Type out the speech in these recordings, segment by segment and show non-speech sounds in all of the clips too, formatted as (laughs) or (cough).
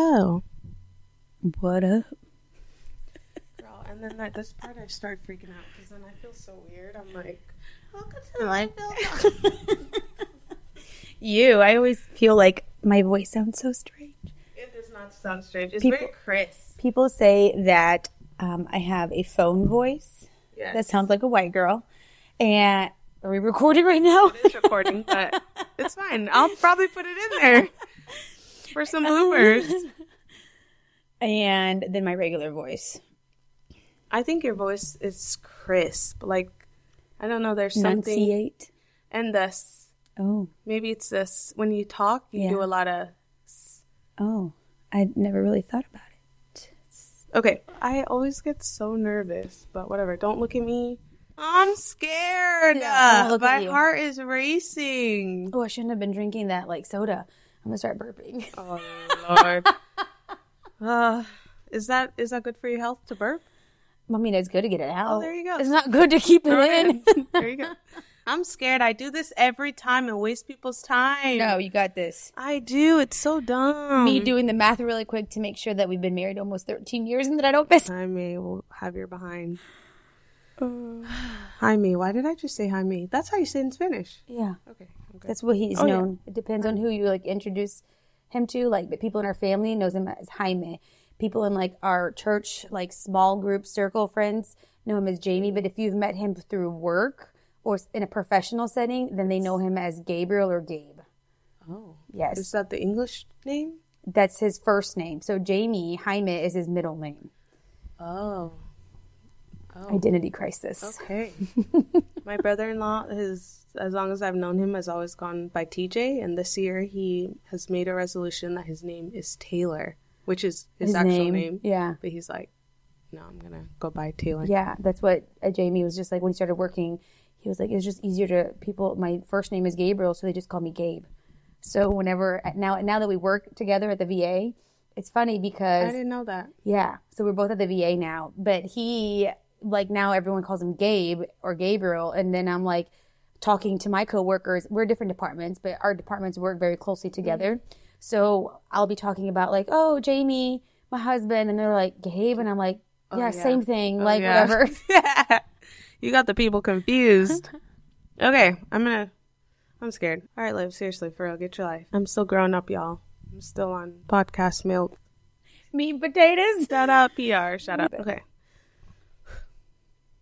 Hello. What up? Girl, and then at this part I start freaking out because then I feel so weird. I'm like, welcome to the Life You, I always feel like my voice sounds so strange. It does not sound strange. It's People- very crisp. People say that um, I have a phone voice Yes. that sounds like a white girl. And are we recording right now? It is recording, but it's fine. I'll probably put it in there (laughs) for some bloopers. And then my regular voice. I think your voice is crisp. Like, I don't know, there's something. Enunciate. And this, Oh, maybe it's this, when you talk, you Yeah. do a lot of. oh. I never really thought about it. Okay, I always get so nervous, but whatever. Don't look at me. I'm scared. Yeah, I won't look at My heart is racing. Oh, I shouldn't have been drinking that like soda. I'm gonna start burping. Oh (laughs) Lord. Uh, is that is that good for your health to burp? I mean, it's good to get it out. Oh, there you go. It's not good to keep it in. (laughs) there you go. I'm scared. I do this every time and waste people's time. no, you got this. I do. It's so dumb. Me doing the math really quick to make sure that we've been married almost 13 years and that I don't miss. Hi, May. We'll have your behind. Hi, me. Why did I just say hi, me? That's how you say it in Spanish. Yeah, Okay. okay. that's what he's Oh, yeah. known. It depends on who you like introduce him to. Like the people in our family knows him as Jaime. People in like our church, like small group circle friends, know him as Jamie. But if you've met him through work or in a professional setting, then they know him as Gabriel or Gabe. Oh. Yes, Is that the English name? that's his first name. So Jamie Jaime is his middle name. Oh. Identity crisis. Okay. (laughs) My brother-in-law has, as long as I've known him, has always gone by TJ, and this year he has made a resolution that his name is Taylor, which is his, His actual name. name. Yeah. But he's like, no, I'm gonna go by Taylor. Yeah, that's what uh, Jamie was just like when he started working. He was like, it's just easier to people. My first name is Gabriel, so they just call me Gabe. So whenever now now that we work together at the VA, it's funny because I didn't know that. yeah, so we're both at the VA now. But he like now everyone calls him Gabe or Gabriel, and then I'm like talking to my coworkers. We're different departments, but our departments work very closely mm-hmm. together. So I'll be talking about like, oh, Jamie, my husband, and they're like Gabe, and I'm like, oh, yeah, yeah. same thing, Oh, like yeah. whatever. (laughs) (laughs) You got the people confused. (laughs) okay, I'm gonna. I'm scared. All right, Liv. Seriously, for real, get your life. I'm still growing up, y'all. I'm still on podcast milk. Meat and potatoes. Shout out PR. Shout out. Okay.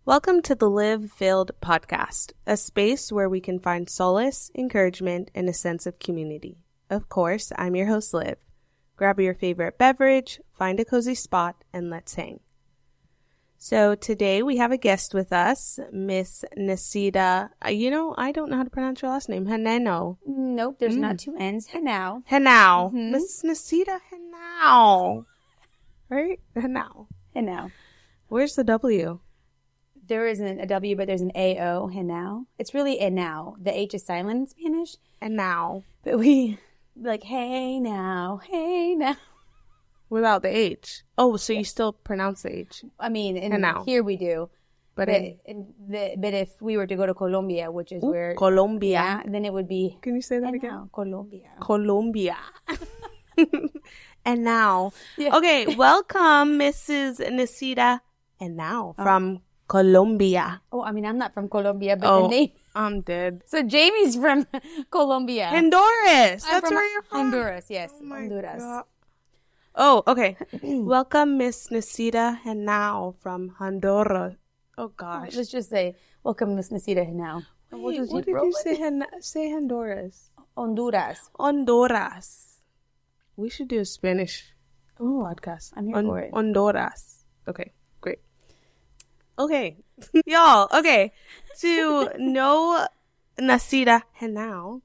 Welcome to the Live Filled podcast, a space where we can find solace, encouragement, and a sense of community. Of course, I'm your host, Liv. Grab your favorite beverage, find a cozy spot, and let's hang. So today we have a guest with us, Miss Nasida. uh, You know, I don't know how to pronounce your last name. Haneno. Nope, there's not two N's. Now, Henao. Miss Nasida Henao. Right? Henao. and. Where's the W? There isn't a W, but there's an A O. And now, it's really and now. The H is silent in Spanish, And now. but we like hey now, hey now. Without the H. Oh, so you still pronounce the H. I mean, in And now. here we do, But but the, but if we were to go to Colombia, which is where Colombia. yeah, then it would be Can you say that again? now, Colombia. Colombia. (laughs) and now. Yeah. Okay, welcome, Mrs. Nasida. And now oh. from Colombia. Oh, I mean, I'm not from Colombia, but Oh, the name. I'm dead. So Jamie's from (laughs) Colombia. Honduras. I'm That's where you're from. Honduras. Yes, Oh Honduras. God. Oh, okay. (clears throat) welcome, Miss Nasida. And now from Honduras. Oh, oh, gosh. Let's just say, welcome, Miss Nasida now. And we'll Wait, what did you say? Say Honduras. Honduras. Honduras. We should do a Spanish podcast. I'm here Hon- for it. Honduras. Okay. Okay, y'all. Okay, to know Nasida Henao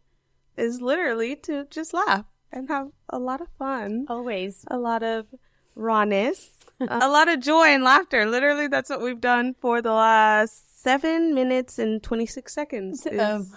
is literally to just laugh and have a lot of fun, Always. a lot of rawness, a lot of joy and laughter. Literally, that's what we've done for the last seven minutes and twenty six seconds. Is Um.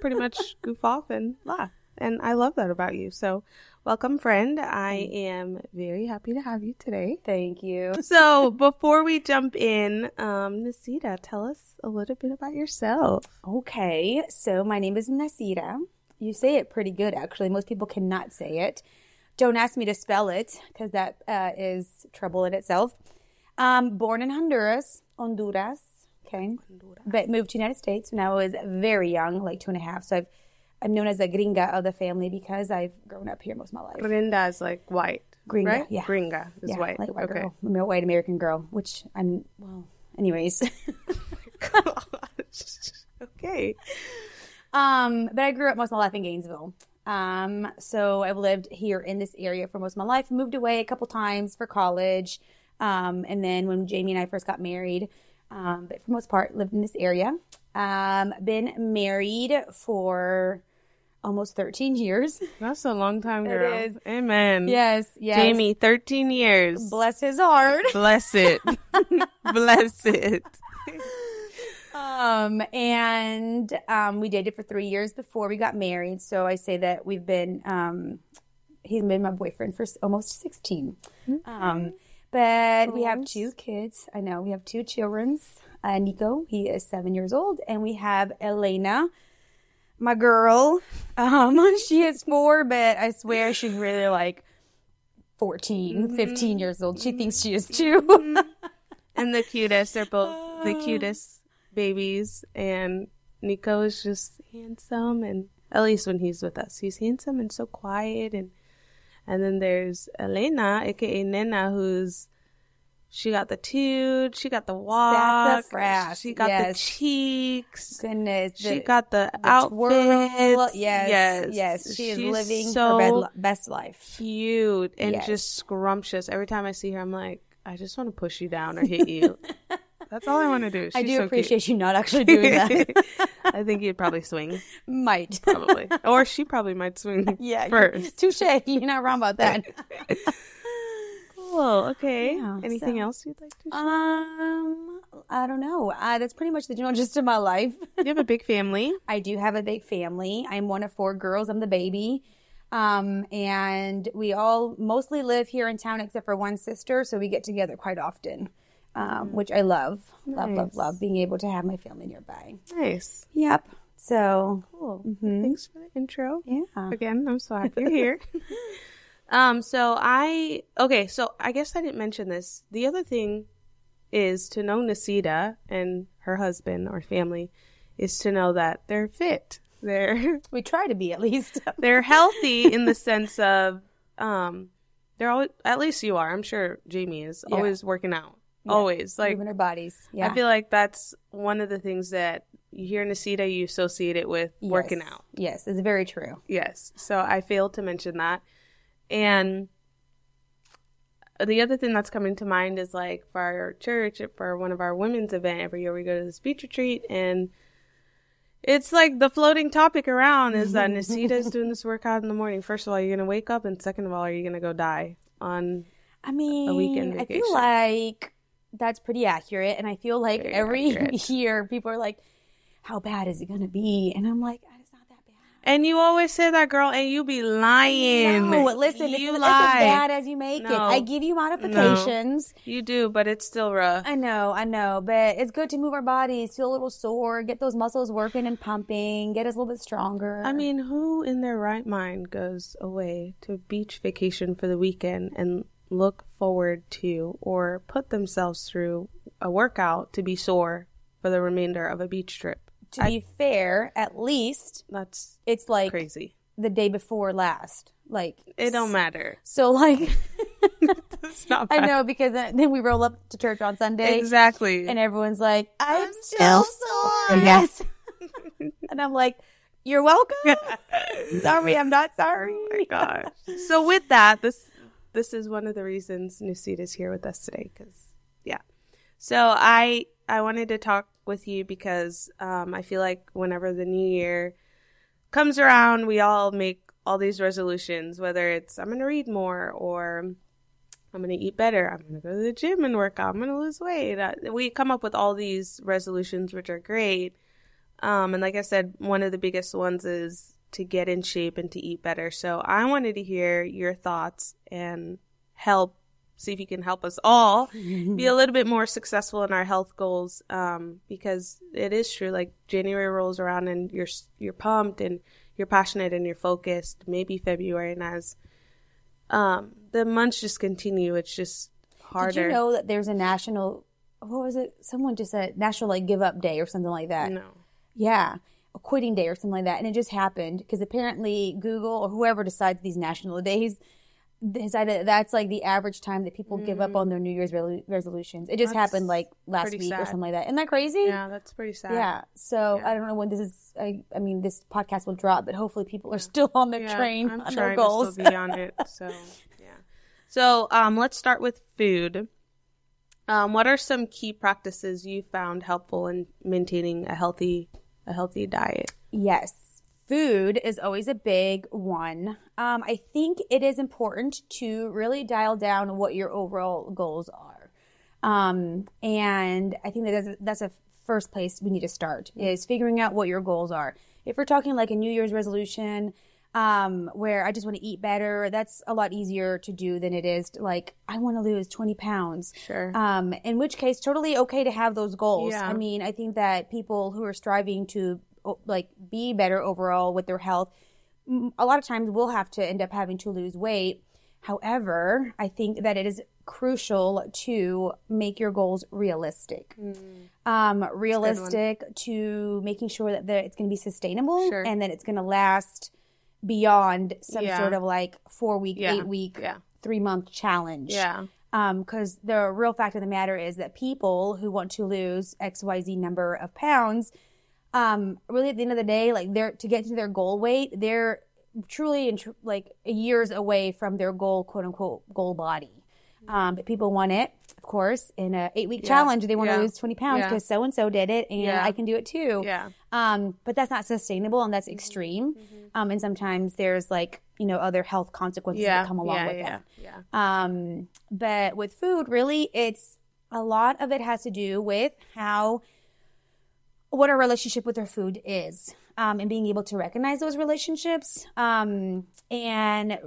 pretty much goof off and laugh. And I love that about you. So, welcome, friend. I am very happy to have you today. Thank you. (laughs) So, before we jump in, um, Nasida, tell us a little bit about yourself. Okay, so my name is Nasira. You say it pretty good, actually. Most people cannot say it. Don't ask me to spell it because that uh, is trouble in itself. Um, born in Honduras, Honduras. Okay, but moved to United States when I was very young, like two and a half. So I've I'm known as the gringa of the family because I've grown up here most of my life. Grinda is like white. Gringa, right? yeah. Gringa is yeah, white. like white okay. girl, white American girl, which I'm well. Anyways, (laughs) (laughs) okay. um, but I grew up most of my life in Gainesville. Um, so I've lived here in this area for most of my life. Moved away a couple times for college, um, and then when Jamie and I first got married, um, but for most part lived in this area. Um, been married for almost 13 years. (laughs) That's a long time, girl. is. Amen. Yes, yes. Jamie, 13 years. bless his heart. (laughs) Bless it. (laughs) Bless it. Um, and um, we dated for three years before we got married. So I say that we've been, um, he's been my boyfriend for almost 16. Um, but we have two kids. I know we have two children. Uh, Nico, he is seven years old, and we have Elena, my girl. Um, (laughs) she is four, but I swear she's really like 14, mm-hmm. 15 years old. She thinks she is too. Mm-hmm. And the cutest. They're both the ah. cutest babies. And Nico is just handsome. And at least when he's with us, he's handsome and so quiet. And and then there's Elena, aka Nena, who's she got the toot, she got the walk, Sassafras, she got yes. the cheeks. Goodness, She the- got the, the twirl. outfit. Yes, yes, yes. She is She's living so her best life. cute and Yes. just scrumptious. Every time I see her, I'm like, I just want to push you down or hit you. (laughs) That's all I want to do. I do so appreciate you not actually doing that. (laughs) I think you'd probably swing, Might. probably, or she probably might swing (laughs) Yeah. first. Touche. You're not wrong about that. Cool. Okay. Yeah, Anything so- else you'd like to? Share? um, I don't know. Uh, that's pretty much the general (laughs) gist of my life. You have a big family. (laughs) I do have a big family. I'm one of four girls. I'm the baby. Um, and we all mostly live here in town except for one sister, so we get together quite often. Um, which I love. Love, love, love being able to have my family nearby. Nice. Yep. So, Cool. Mm-hmm. Thanks for the intro. yeah. Again, I'm so happy you're here. (laughs) um, so I okay, so I guess I didn't mention this. The other thing is to know Nasida and her husband or family is to know that they're fit. They're (laughs) We try to be at least. (laughs) they're healthy in the sense of um they're always at least you are. I'm sure Jamie is Yeah. always working out. Always. Like moving our bodies. Yeah. I feel like that's one of the things that you hear Nasida, you associate it with working out. Yes, it's very true. Yes. So I failed to mention that. And the other thing that's coming to mind is like for our church, for one of our women's event, every year we go to this beach retreat and it's like the floating topic around is that (laughs) Nasida's doing this workout in the morning. First of all, you're gonna wake up and second of all, are you gonna go die on I mean, weekend I feel like that's pretty accurate. And I feel like Very every (laughs) accurate. year people are like, how bad is it going to be? And I'm like, it's not that bad. And you always say that girl and you be lying. No, listen, it's, you it's as lie. bad as you make it. I give you modifications. No. You do, but it's still rough. I know, I know, but it's good to move our bodies, feel a little sore, get those muscles working and pumping, get us a little bit stronger. I mean, who in their right mind goes away to a beach vacation for the weekend and look forward to or put themselves through a workout to be sore for the remainder of a beach trip? To be fair, at least That's it's like crazy. the day before last. Like It don't matter. So like (laughs) It's not I know because then then we roll up to church on Sunday Exactly. and everyone's like, "I'm, I'm still sore." Yes. (laughs) and I'm like, "You're welcome." (laughs) sorry, I'm not sorry. Oh my gosh. So with that, this this is one of the reasons Nasida's here with us today. Because yeah, so I I wanted to talk with you because um, I feel like whenever the new year comes around, we all make all these resolutions. Whether it's I'm going to read more or I'm going to eat better. I'm going to go to the gym and work out. I'm going to lose weight. Uh, we come up with all these resolutions, which are great. Um, and like I said, one of the biggest ones is to get in shape and to eat better. So I wanted to hear your thoughts and help, see if you can help us all (laughs) be a little bit more successful in our health goals. Um, because it is true, like January rolls around and you're, you're pumped and you're passionate and you're focused. Maybe February and as um, the months just continue. It's just harder. Did you know that there's a national? What was it? Someone just said national like give up day or something like that. No. Yeah, a quitting day or something like that, and it just happened because apparently Google or whoever decides these national days that that's like the average time that people give up on their New Year's re- resolutions. It just Mm. That's happened like last week or something like that. Isn't that crazy? Yeah, that's pretty sad. Yeah. So I don't know when this is. I, I mean, this podcast will drop, but hopefully people are still on their Yeah, train I'm on their goals. to still be on it. (laughs) So yeah. So um, let's start with food. Um, what are some key practices you found helpful in maintaining a healthy a healthy diet? Yes. Food is always a big one. Um, I think it is important to really dial down what your overall goals are. Um, and I think that that's, that's a first place we need to start is figuring out what your goals are. If we're talking like a New Year's resolution, um, where I just want to eat better, that's a lot easier to do than it is to like, I want to lose 20 pounds. Sure. Um, in which case, totally okay to have those goals. Yeah. I mean, I think that people who are striving to like be better overall with their health, a lot of times we'll have to end up having to lose weight. However, I think that it is crucial to make your goals realistic. Um, realistic to making sure that it's going to be sustainable Sure. and that it's going to last beyond some Yeah. sort of like four week, Yeah. eight week, Yeah. three month challenge Yeah. because the real fact of the matter is that people who want to lose xyz number of pounds um, really at the end of the day like they're to get to their goal weight they're truly tr- like years away from their goal quote unquote goal body um, but people want it of course in a eight week challenge they want Yeah. to lose 20 pounds Yeah. because so and so did it and Yeah. i can do it too Yeah. um, but that's not sustainable and that's extreme um, and sometimes there's like you know other health consequences Yeah. that come along yeah. with yeah. that Yeah. um, but with food, really, it's a lot of it has to do with how what our relationship with our food is, um, and being able to recognize those relationships. Um, and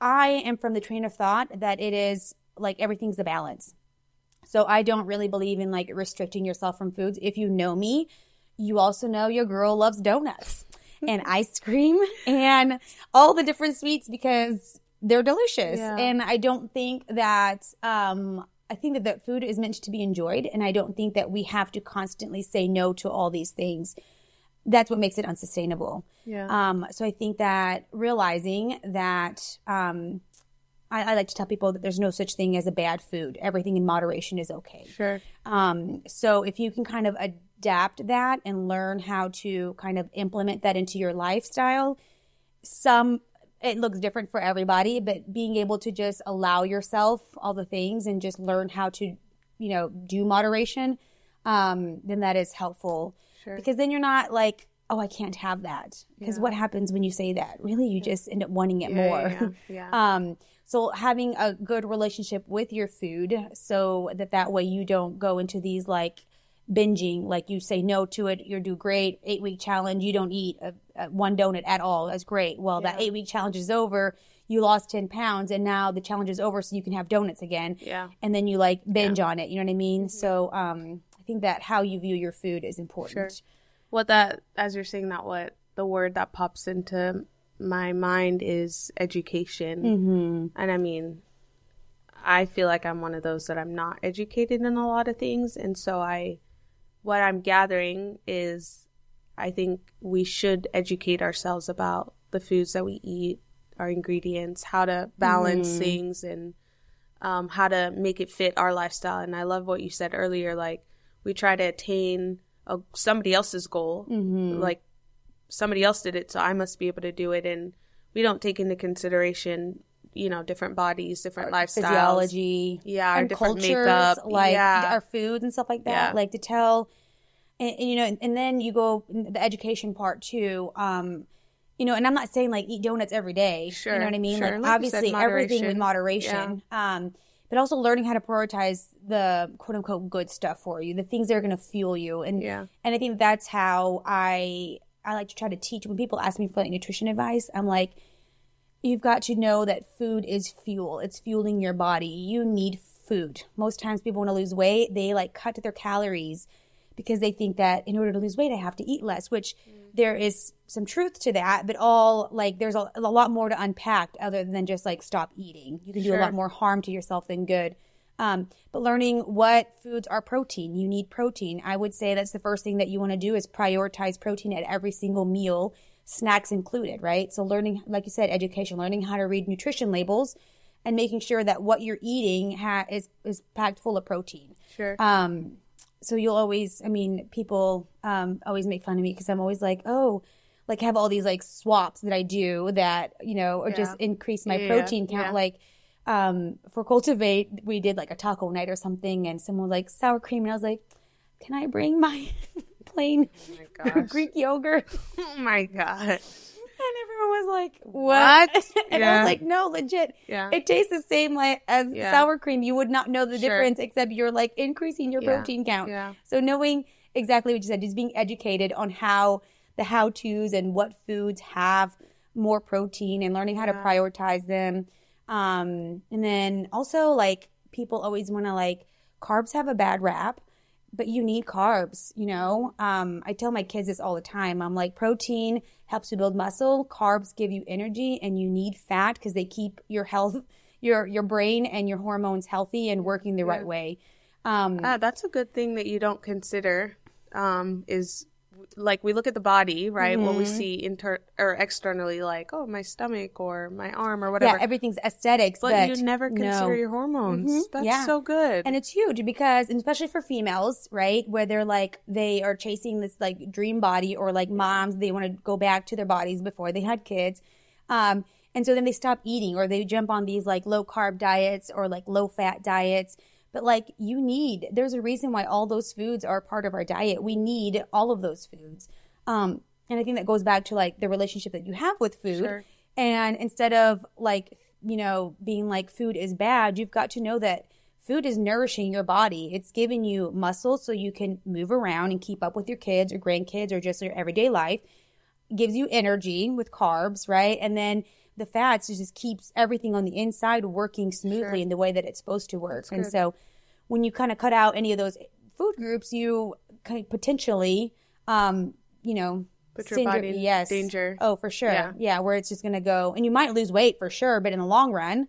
I am from the train of thought that it is like everything's a balance. So I don't really believe in like restricting yourself from foods. If you know me, you also know your girl loves donuts (laughs) and ice cream and all the different sweets because they're delicious. Yeah. And I don't think that um I think that the food is meant to be enjoyed and I don't think that we have to constantly say no to all these things. That's what makes it unsustainable. Yeah. Um, so I think that realizing that um, I, I like to tell people that there's no such thing as a bad food. Everything in moderation is okay. Sure. Um, so if you can kind of adapt that and learn how to kind of implement that into your lifestyle, some it looks different for everybody, but being able to just allow yourself all the things and just learn how to, you know, do moderation, um, then that is helpful. Sure. Because then you're not like, oh, I can't have that. Because what happens when you say that? Really, you just end up wanting it more. Yeah. Yeah. (laughs) Um, so having a good relationship with your food so that that way you don't go into these like binging, like you say no to it, you do great, eight week challenge, you don't eat a, a one donut at all. That's great. Well, that eight week challenge is over. You lost 10 pounds and now the challenge is over so you can have donuts again. Yeah. And then you like binge on it. You know what I mean? So, um, I think that how you view your food is important. Sure. what that as you're saying that what the word that pops into my mind is education Mm-hmm. and i mean i feel like i'm one of those that i'm not educated in a lot of things and so i what i'm gathering is i think we should educate ourselves about the foods that we eat our ingredients how to balance things and um, how to make it fit our lifestyle. And i love what you said earlier like we try to attain a, somebody else's goal. Like somebody else did it so i must be able to do it. And we don't take into consideration you know different bodies different lifestyles Physiology. Yeah, our and different cultures, makeup, like yeah. our foods and stuff like that. Yeah. Like to tell, and, and, you know, and, and then you go the education part too. Um, you know, and I'm not saying like eat donuts every day. Sure, You know what I mean? sure. Like Like you said, obviously everything with moderation. moderation. Um, but also learning how to prioritize the quote unquote good stuff for you, the things that are going to fuel you. And Yeah. and I think that's how I I like to try to teach when people ask me for like nutrition advice. I'm like, you've got to know that food is fuel. It's fueling your body. You need food. Most times people want to lose weight, they like cut their calories because they think that in order to lose weight, I have to eat less, which there is some truth to that, but all like there's a, a lot more to unpack other than just like stop eating. You can do a lot more harm to yourself than good. Um, but learning what foods are protein, you need protein. I would say that's the first thing that you want to do is prioritize protein at every single meal, snacks included, right? So learning, like you said, education, learning how to read nutrition labels and making sure that what you're eating ha- is, is packed full of protein. Sure. Um, so you'll always, I mean, people um, always make fun of me because I'm always like, oh, like have all these like swaps that I do that you know, or just increase my Yeah, protein count. yeah. Like um, for cultivate, we did like a taco night or something, and someone was like sour cream, and I was like, can I bring my plain oh my. Greek yogurt? (laughs) Oh my god. And everyone was like, "What?" What? (laughs) and I was like, "No, legit. Yeah. It tastes the same like as Yeah. sour cream. You would not know the Sure. difference except you're like increasing your Yeah. protein count." Yeah. So knowing exactly what you said, just being educated on how the how tos and what foods have more protein and learning how to prioritize them. Um, and then also like people always want to like carbs have a bad rap, but you need carbs, you know? Um, I tell my kids this all the time. I'm like, protein helps you build muscle, carbs give you energy, and you need fat because they keep your health, (laughs) your your brain and your hormones healthy and working the right way. Um, Ah, that's a good thing that you don't consider. Um, is like we look at the body, right? What we Mm-hmm. see inter or externally, like oh my stomach or my arm or whatever. yeah, everything's aesthetics, but, but, you never no. consider your hormones. Mhm, That's yeah. so good. And it's huge because, especially for females, right, where they're like, they are chasing this like dream body or like moms, they want to go back to their bodies before they had kids. Um, and so then they stop eating or they jump on these like low carb diets or like low fat diets. But like you need, there's a reason why all those foods are part of our diet. We need all of those foods. Um, and I think that goes back to like the relationship that you have with food. Sure. And instead of like, you know, being like food is bad, you've got to know that food is nourishing your body. It's giving you muscle so you can move around and keep up with your kids or grandkids or just your everyday life. gives you energy with carbs, right? And then the fats just keeps everything on the inside working smoothly Sure. in the way that it's supposed to work. And good. so when you kind of cut out any of those food groups, you kind of potentially, um, you know, Put your send body in yes. danger. Oh, for sure. Yeah. Yeah. where it's just going to go, and you might lose weight for sure, but in the long run,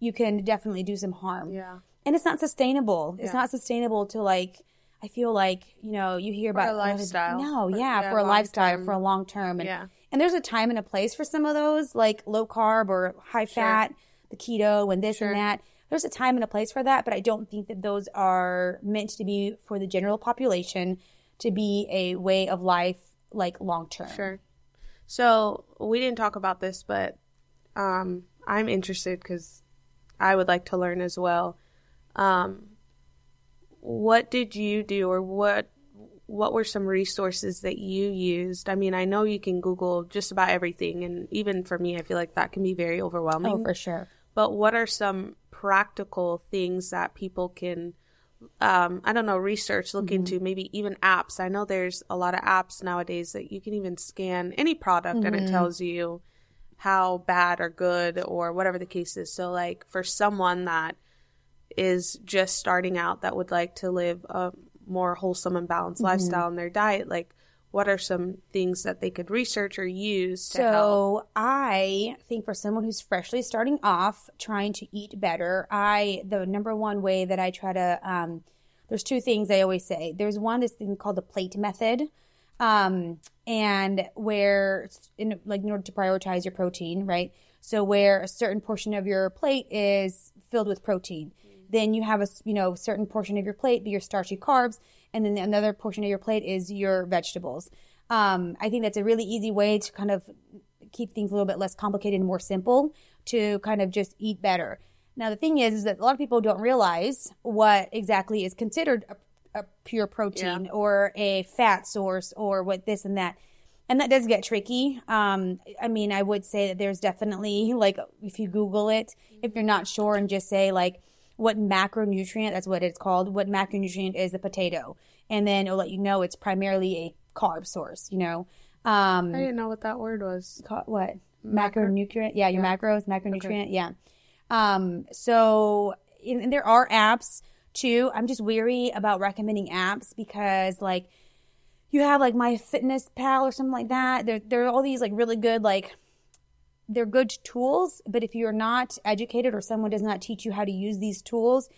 you can definitely do some harm. yeah. And it's not sustainable. It's not sustainable to like. I feel like you know you hear For a about lifestyle. No, For- yeah, yeah, for a lifestyle, term. for a long term, and Yeah. And there's a time and a place for some of those, like low carb or high fat, the keto, and this Sure. and that. There's a time and a place for that, but I don't think that those are meant to be for the general population to be a way of life, like long term. Sure. So we didn't talk about this, but um, I'm interested because I would like to learn as well. Um, what did you do, or what what were some resources that you used? I mean, I know you can Google just about everything, and even for me, I feel like that can be very overwhelming. Oh, for sure. But what are some practical things that people can, um, I don't know, research, look into, maybe even apps? I know there's a lot of apps nowadays that you can even scan any product and it tells you how bad or good or whatever the case is. So, like, for someone that is just starting out that would like to live a more wholesome and balanced lifestyle in their diet, like, what are some things that they could research or use to help? So I think for someone who's freshly starting off, trying to eat better, I the number one way that I try to um, there's two things I always say. There's one this thing called the plate method, um, and where in like in order to prioritize your protein, right? So where a certain portion of your plate is filled with protein, then you have a you know certain portion of your plate be your starchy carbs, and then another portion of your plate is your vegetables. Um, I think that's a really easy way to kind of keep things a little bit less complicated and more simple to kind of just eat better. Now the thing is, is that a lot of people don't realize what exactly is considered a, a pure protein or a fat source or what this and that. And that does get tricky. Um, I mean, I would say that there's definitely like if you Google it, if you're not sure, and just say like what macronutrient that's what it's called. What macronutrient is the potato, and then it'll let you know it's primarily a carb source. You know, um, I didn't know what that word was. ca- what Macro- macronutrient? Yeah, your macros, macronutrient. Yeah. Um, so and there are apps too. I'm just weary about recommending apps because like you have like MyFitnessPal or something like that. There, there are all these like really good, like they're good tools, but if you're not educated or someone does not teach you how to use these tools,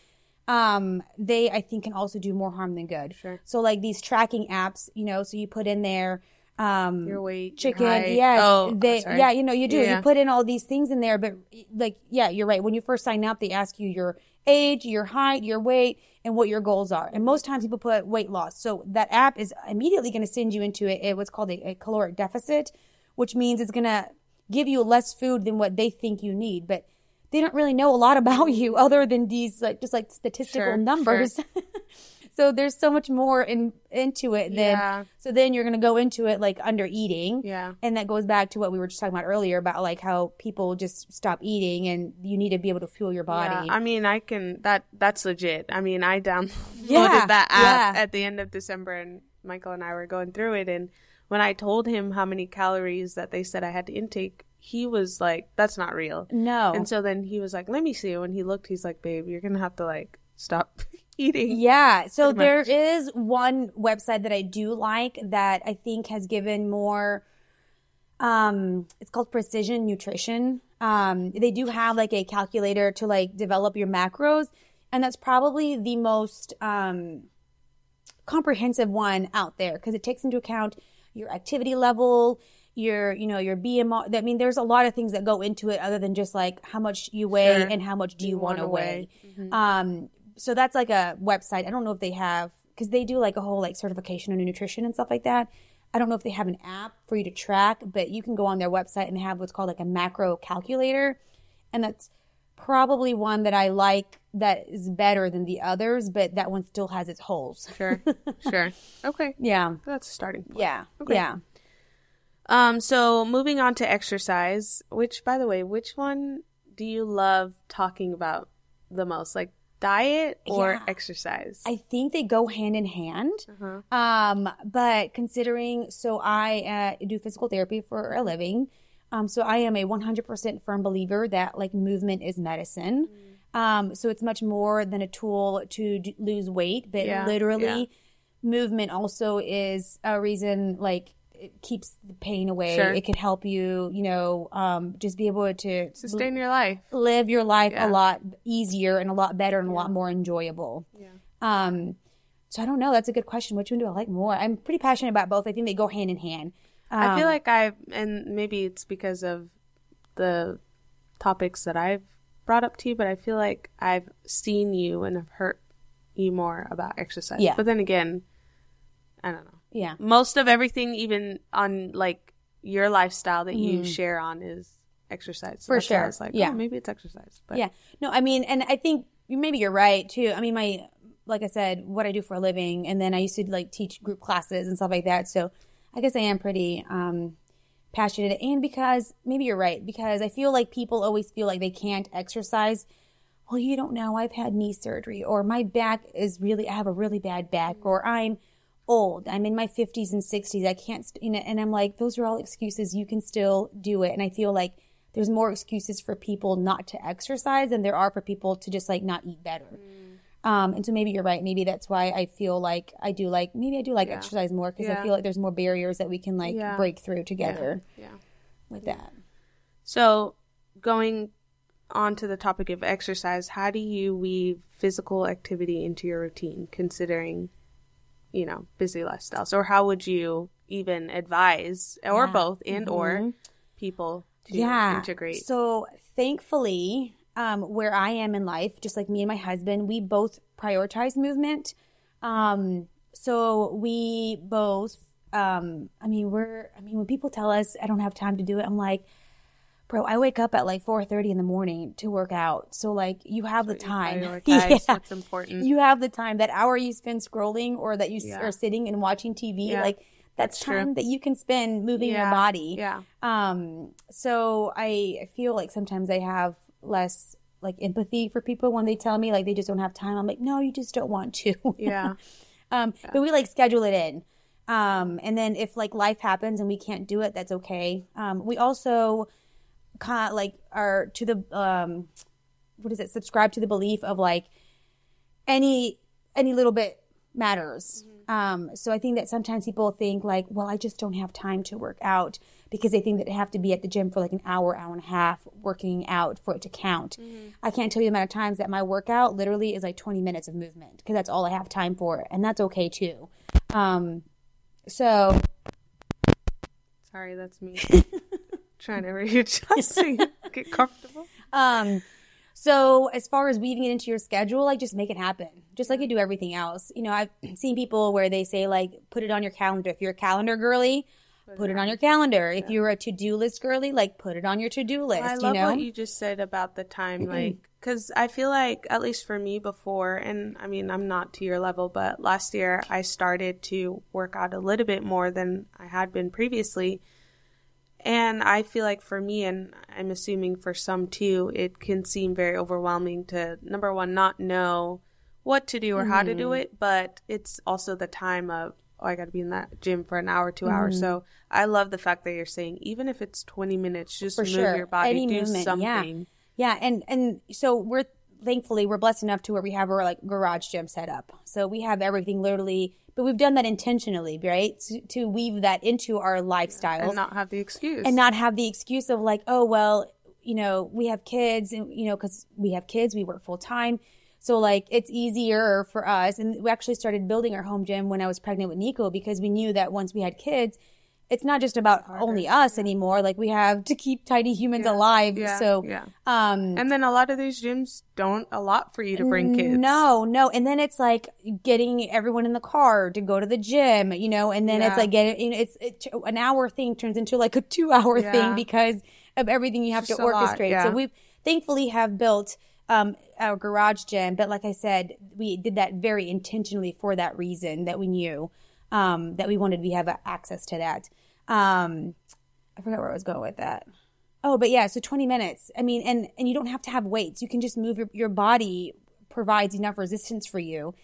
um, they I think can also do more harm than good. Sure. So like these tracking apps, you know, so you put in there um Your weight, your chicken height. yes Oh, they sorry. yeah you know you do Yeah. you put in all these things in there but like yeah you're right when you first sign up they ask you your age your height your weight and what your goals are and most times people put weight loss so that app is immediately going to send you into a, a- what's called a, a caloric deficit which means it's going to give you less food than what they think you need but they don't really know a lot (laughs) about you other than these like just like statistical Sure, numbers (laughs) so there's so much more in into it than Yeah. so then you're going to go into it like under eating Yeah. and that goes back to what we were just talking about earlier about like how people just stop eating and you need to be able to fuel your body. Yeah, I mean, I can that that's legit. I mean, I downloaded Yeah, that app at the end of December, and Michael and I were going through it. And when I told him how many calories that they said I had to intake, he was like, "That's not real." no. And so then he was like, "Let me see." When he looked, he's like, "Babe, you're gonna have to like stop (laughs) eating." yeah. So there much. is one website that I do like that I think has given more um it's called Precision Nutrition. Um they do have like a calculator to like develop your macros and that's probably the most um comprehensive one out there because it takes into account your activity level, your you know your BMR. I mean, there's a lot of things that go into it other than just like how much you weigh Sure. and how much do you, want to weigh. weigh. Um, so that's like a website. I don't know if they have because they do like a whole like certification on nutrition and stuff like that. I don't know if they have an app for you to track, but you can go on their website and they have what's called like a macro calculator, and that's probably one that I like that is better than the others, but that one still has its holes. Sure, (laughs) sure. Okay, Yeah. that's a starting point. Yeah. Okay. Yeah. Um, so moving on to exercise, which by the way, which one do you love talking about the most? Like diet or Yeah. exercise? I think they go hand in hand. Uh-huh. Um, but considering, so I uh, do physical therapy for a living. Um, so I am a 100% firm believer that like movement is medicine. Um, so it's much more than a tool to d- lose weight, but Yeah, literally yeah. movement also is a reason like it keeps the pain away. Sure. It can help you, you know, um, just be able to Sustain your life. live your life Yeah. a lot easier and a lot better and a lot more enjoyable. Yeah. Um, so I don't know. That's a good question. Which one do I like more? I'm pretty passionate about both. I think they go hand in hand. I feel Um, like I've, and maybe it's because of the topics that I've brought up to you, but I feel like I've seen you and have heard you more about exercise. Yeah. But then again, I don't know. yeah, Most of everything, even on like your lifestyle that you share on, is exercise. So. For that's I sure. was like, Yeah. oh, maybe it's exercise. But yeah. No, I mean, and I think maybe you're right too. I mean, my like I said, what I do for a living, and then I used to like teach group classes and stuff like that. So I guess I am pretty um, passionate, and because maybe you're right, because I feel like people always feel like they can't exercise. Well, you don't know. I've had knee surgery, or my back is really. I have a really bad back, or I'm old. I'm in my 50s and 60s. I can't, you know, and I'm like, those are all excuses. You can still do it. And I feel like there's more excuses for people not to exercise than there are for people to just like not eat better. Mm. Um, and so maybe you're right. Maybe that's why I feel like I do like, maybe I do like Yeah. exercise more because I feel like there's more barriers that we can like Yeah. break through together yeah. with that. So, going on to the topic of exercise, how do you weave physical activity into your routine, considering, you know, busy lifestyles, or how would you even advise, or Yeah. both, and or Mhm. people to yeah. integrate? So thankfully, um, where I am in life, just like me and my husband, we both prioritize movement. Um, so we both, um, I mean, we're, I mean, when people tell us I don't have time to do it, I'm like, bro, I wake up at like 4:30 in the morning to work out. So like, you have the time. (laughs) Prioritize what's important. You have the time. That hour you spend scrolling, or that you s Yeah. are sitting and watching TV, Yeah. like that's, That's true. time that you can spend moving your body. yeah, Um, so I feel like sometimes I have less like empathy for people when they tell me like they just don't have time. I'm like, no, you just don't want to. (laughs) yeah, um, but we like schedule it in. Um, and then if like life happens and we can't do it, that's okay. Um, we also kind of like are to the, um, what is it? Subscribe to the belief of like, any any little bit matters. Um, so I think that sometimes people think like, well, I just don't have time to work out because they think that they have to be at the gym for like an hour, hour and a half working out for it to count. I can't tell you the amount of times that my workout literally is like 20 minutes of movement because that's all I have time for, and that's okay too. Um, so Sorry, that's me (laughs) trying to readjust so you (laughs) get comfortable. Um, so as far as weaving it into your schedule, like just make it happen, just like you do everything else. You know, I've seen people where they say like, put it on your calendar. If you're a calendar girly, put it on your calendar. If you're a to-do list girly, like put it on your to-do list. I love you know, what you just said about the time, like, because I feel like, at least for me before, and I mean, I'm not to your level, but last year I started to work out a little bit more than I had been previously. And I feel like for me, and I'm assuming for some too, it can seem very overwhelming to, number one, not know what to do or how to Mm-hmm. do it, but it's also the time of, oh, I got to be in that gym for an hour, 2 Mm-hmm. hours. So I love the fact that you're saying, even if it's 20 minutes, just For move sure. your body, Any do movement, yeah. something. Yeah, and and so we're thankfully we're blessed enough to where we have our like garage gym set up. So we have everything literally, but we've done that intentionally, right? To, to weave that into our lifestyle and not have the excuse. and not have the excuse of like, oh well, you know, we have kids, and you know, because we have kids, we work full time. So like it's easier for us, and we actually started building our home gym when I was pregnant with Nico because we knew that once we had kids, it's not just about only us anymore. Like we have to keep tiny humans alive. yeah, so yeah. um, And then a lot of these gyms don't allot for you to bring kids. no, no. And then it's like getting everyone in the car to go to the gym, you know, and then it's like getting, it's, it, an hour thing turns into like a two hour Yeah. thing because of everything you have Just to a lot, orchestrate. yeah. So we thankfully have built, um, our garage gym, but like I said, we did that very intentionally for that reason that we knew, um, that we wanted to have access to that. Um, I forgot where I was going with that. Oh, but yeah, so 20 minutes. I mean, and and you don't have to have weights. You can just move your your body provides enough resistance for you.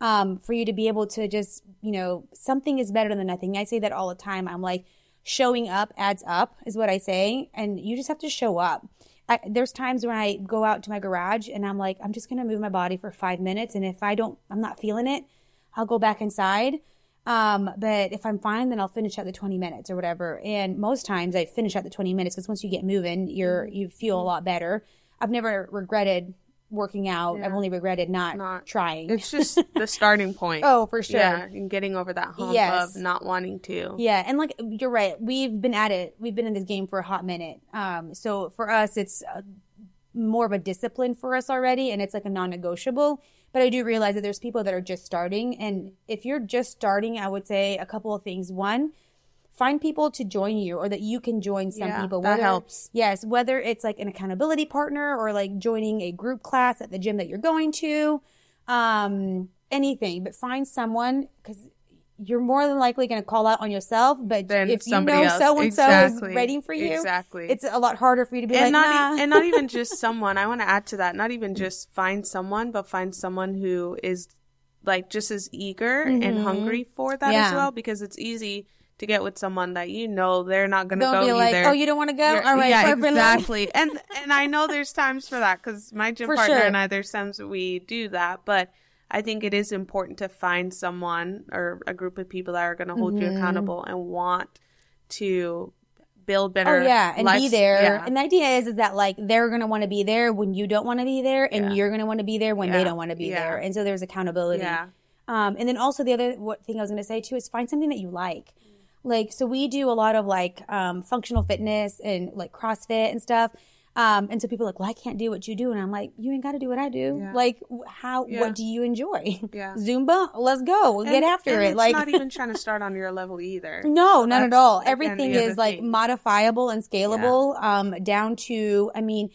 Um, for you to be able to just, you know, something is better than nothing. I say that all the time. I'm like, showing up adds up, is what I say. And you just have to show up. I, there's times when I go out to my garage and I'm like, I'm just going to move my body for five minutes. And if I don't, I'm not feeling it, I'll go back inside. Um, but if I'm fine, then I'll finish at the 20 minutes or whatever. And most times I finish at the 20 minutes because once you get moving, you're, you feel a lot better. I've never regretted working out. I've only regretted not, Not- trying. It's just the (laughs) starting point. oh, for sure. Yeah, and getting over that hump Yes. of not wanting to. Yeah, and like you're right, we've been at it. We've been in this game for a hot minute. Um, so for us, it's uh, more of a discipline for us already, and it's like a non-negotiable. But I do realize that there's people that are just starting, and if you're just starting, I would say a couple of things. One, find people to join you, or that you can join some Yeah, people. that helps. Yes, whether it's like an accountability partner or like joining a group class at the gym that you're going to, um, anything. But find someone because you're more than likely going to call out on yourself. But Than if you know so and so is waiting for you, Exactly. it's a lot harder for you to be and like, not nah. and not even (laughs) just someone. I want to add to that. Not even just find someone, but find someone who is like just as eager and hungry for that Mm-hmm. Yeah. as well. Because it's easy to get with someone that you know they're not going to go be like, either. oh, you don't want to go? You're- All right, yeah, exactly. (laughs) and and I know there's times for that because my gym For partner sure. and I, there's times we do that, but. I think it is important to find someone or a group of people that are going to hold you accountable and want to build better. Mm-hmm. Oh yeah, and be there. yeah. And the idea is is that like they're gonna want to be there when you don't want to be there, and Yeah. you're gonna want to be there when Yeah. they don't want to be there. And so there's accountability. Yeah. Um, and then also the other what thing I was gonna say too is find something that you like. Like so we do a lot of like um, functional fitness and like CrossFit and stuff. Um, and so people are like, well, I can't do what you do, and I'm like, you ain't got to do what I do. Yeah. Like, how? Yeah. What do you enjoy? Yeah. (laughs) Zumba. Let's go. Get And- after and it. It's like, not even trying to start on your level either. (laughs) no, not at all. Everything is like thing. modifiable and scalable, um, down to, I mean,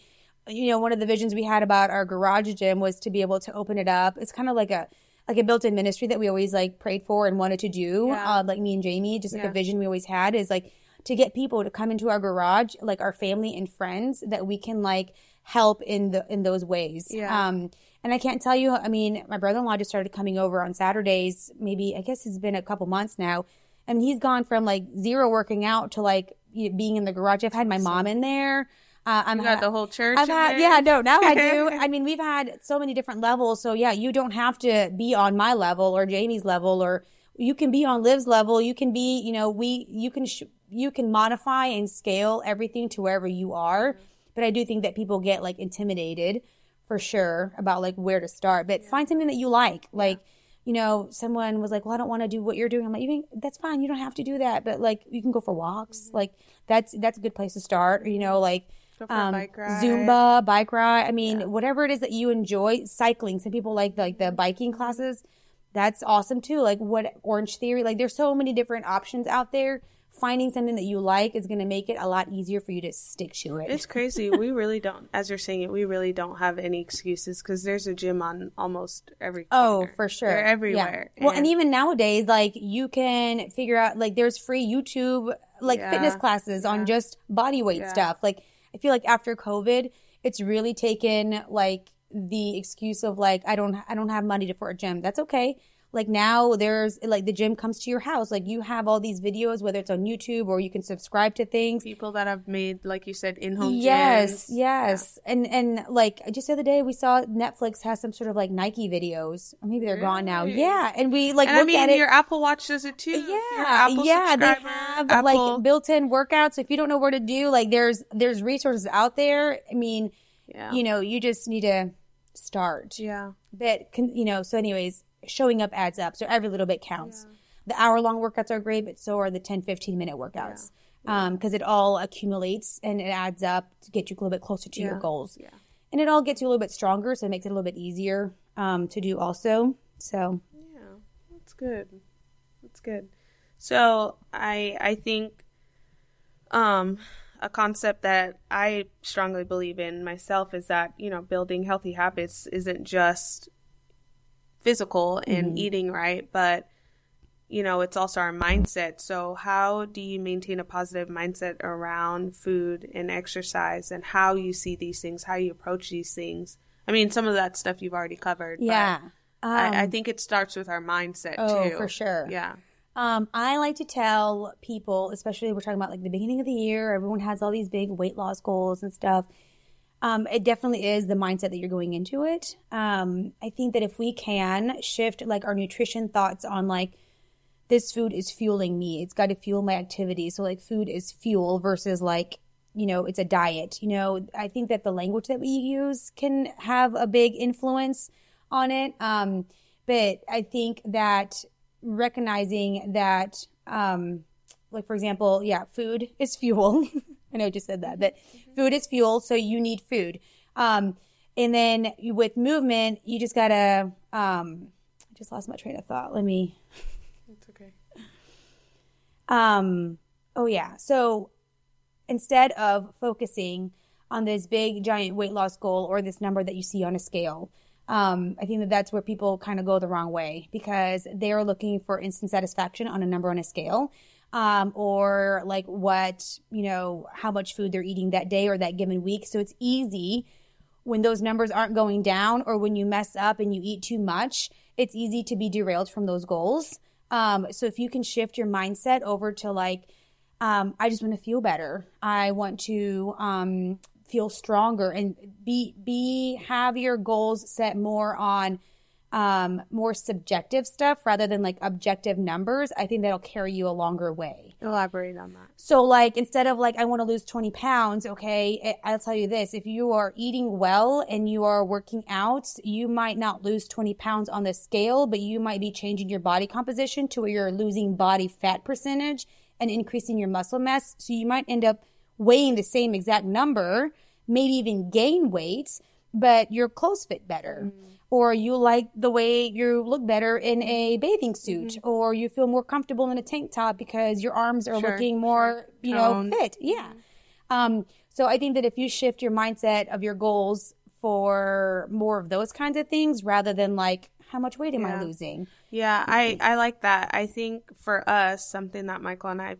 you know, one of the visions we had about our garage gym was to be able to open it up. It's kind of like a, like a built-in ministry that we always like prayed for and wanted to do. Yeah. Uh, like me and Jamie, just like Yeah. a vision we always had is like to get people to come into our garage, like our family and friends that we can like help in the, in those ways. Yeah. Um, and I can't tell you, I mean, my brother-in-law just started coming over on Saturdays, maybe, I guess it's been a couple months now. And he's gone from like zero working out to like being in the garage. I've had my mom in there. Uh, I'm You got ha- the whole church. I've had, yeah, no, now I do. (laughs) I mean, we've had so many different levels. So yeah, you don't have to be on my level or Jamie's level, or you can be on Liv's level. You can be, you know, we, you can, sh- you can modify and scale everything to wherever you are. But I do think that people get like intimidated for sure about like where to start. But find something that you like. Like, you know, someone was like, "Well, I don't want to do what you're doing." I'm like, "You that's fine. You don't have to do that, but like, you can go for walks. Like, that's that's a good place to start. Or, you know, like Go for a um, bike ride. Zumba, bike ride. I mean, whatever it is that you enjoy. Cycling. Some people like like the biking classes. That's awesome too. Like what Orange Theory. Like there's so many different options out there. Finding something that you like is going to make it a lot easier for you to stick to it. It's crazy. we really don't, as you're saying it, we really don't have any excuses because there's a gym on almost every. Oh, for sure. They're Yeah. everywhere. Well, and even nowadays, like you can figure out like there's free YouTube like Yeah. fitness classes on just body weight Yeah. stuff. Like I feel like after COVID, it's really taken like the excuse of like I don't I don't have money to for a gym. That's okay. Like now there's like the gym comes to your house. Like you have all these videos, whether it's on YouTube or you can subscribe to things. people that have made, like you said, in-home Yes, gyms. yes. And and like just the other day we saw Netflix has some sort of like Nike videos. Or maybe they're gone now. Yeah. And we like And I mean, your Apple Watch does it too. Yeah, Apple yeah, they have Apple- like built-in workouts. If you don't know where to do, like there's there's resources out there. I mean, yeah, you know, you just need to start. yeah, But can, you know, so anyways, showing up adds up. So every little bit counts. The hour-long workouts are great, but so are the 10, 15 minute workouts. Um, cause it all accumulates and it adds up to get you a little bit closer to your goals. Yeah. And it all gets you a little bit stronger. So it makes it a little bit easier, um, to do also. So yeah. That's good. That's good. So I I think um a concept that I strongly believe in myself is that you know building healthy habits isn't just physical and eating right, but you know it's also our mindset. So how do you maintain a positive mindset around food and exercise, and how you see these things, how you approach these things? I mean, some of that stuff you've already covered. but yeah. I, I Um, think it starts with our mindset Oh, too. for sure. Yeah. Um, I like to tell people, especially we're talking about like the beginning of the year, everyone has all these big weight loss goals and stuff. Um, it definitely is the mindset that you're going into it. Um, I think that if we can shift like our nutrition thoughts on like, this food is fueling me, it's got to fuel my activity. So like food is fuel versus like, you know, it's a diet. You know, I think that the language that we use can have a big influence on it. Um, but I think that recognizing that, um, like for example, yeah, food is fuel. (laughs) I know I just said that, but food is fuel, so you need food. Um, and then with movement, you just gotta. Um, I just lost my train of thought. Let me. It's okay. (laughs) Um, oh yeah. So instead of focusing on this big giant weight loss goal or this number that you see on a scale, um, I think that that's where people kind of go the wrong way because they're looking for instant satisfaction on a number on a scale. Um, or like what, you know, how much food they're eating that day or that given week. So it's easy when those numbers aren't going down or when you mess up and you eat too much, it's easy to be derailed from those goals. Um, so if you can shift your mindset over to like, um, I just want to feel better. I want to um, feel stronger and be be have your goals set more on um, more subjective stuff rather than like objective numbers. I think that'll carry you a longer way. Elaborate on that. So, like, instead of like, I want to lose 20 pounds, okay, I- I'll tell you this if you are eating well and you are working out, you might not lose 20 pounds on the scale, but you might be changing your body composition to where you're losing body fat percentage and increasing your muscle mass. So, you might end up weighing the same exact number, maybe even gain weight, but your clothes fit better. Mm-hmm. Or you like the way you look better in a bathing suit, mm-hmm. or you feel more comfortable in a tank top because your arms are Sure, looking more, you know, Toned. fit. Yeah. Mm-hmm. Um, so I think that if you shift your mindset of your goals for more of those kinds of things rather than like, how much weight am I losing? Yeah, I, I like that. I think for us, something that Michael and I have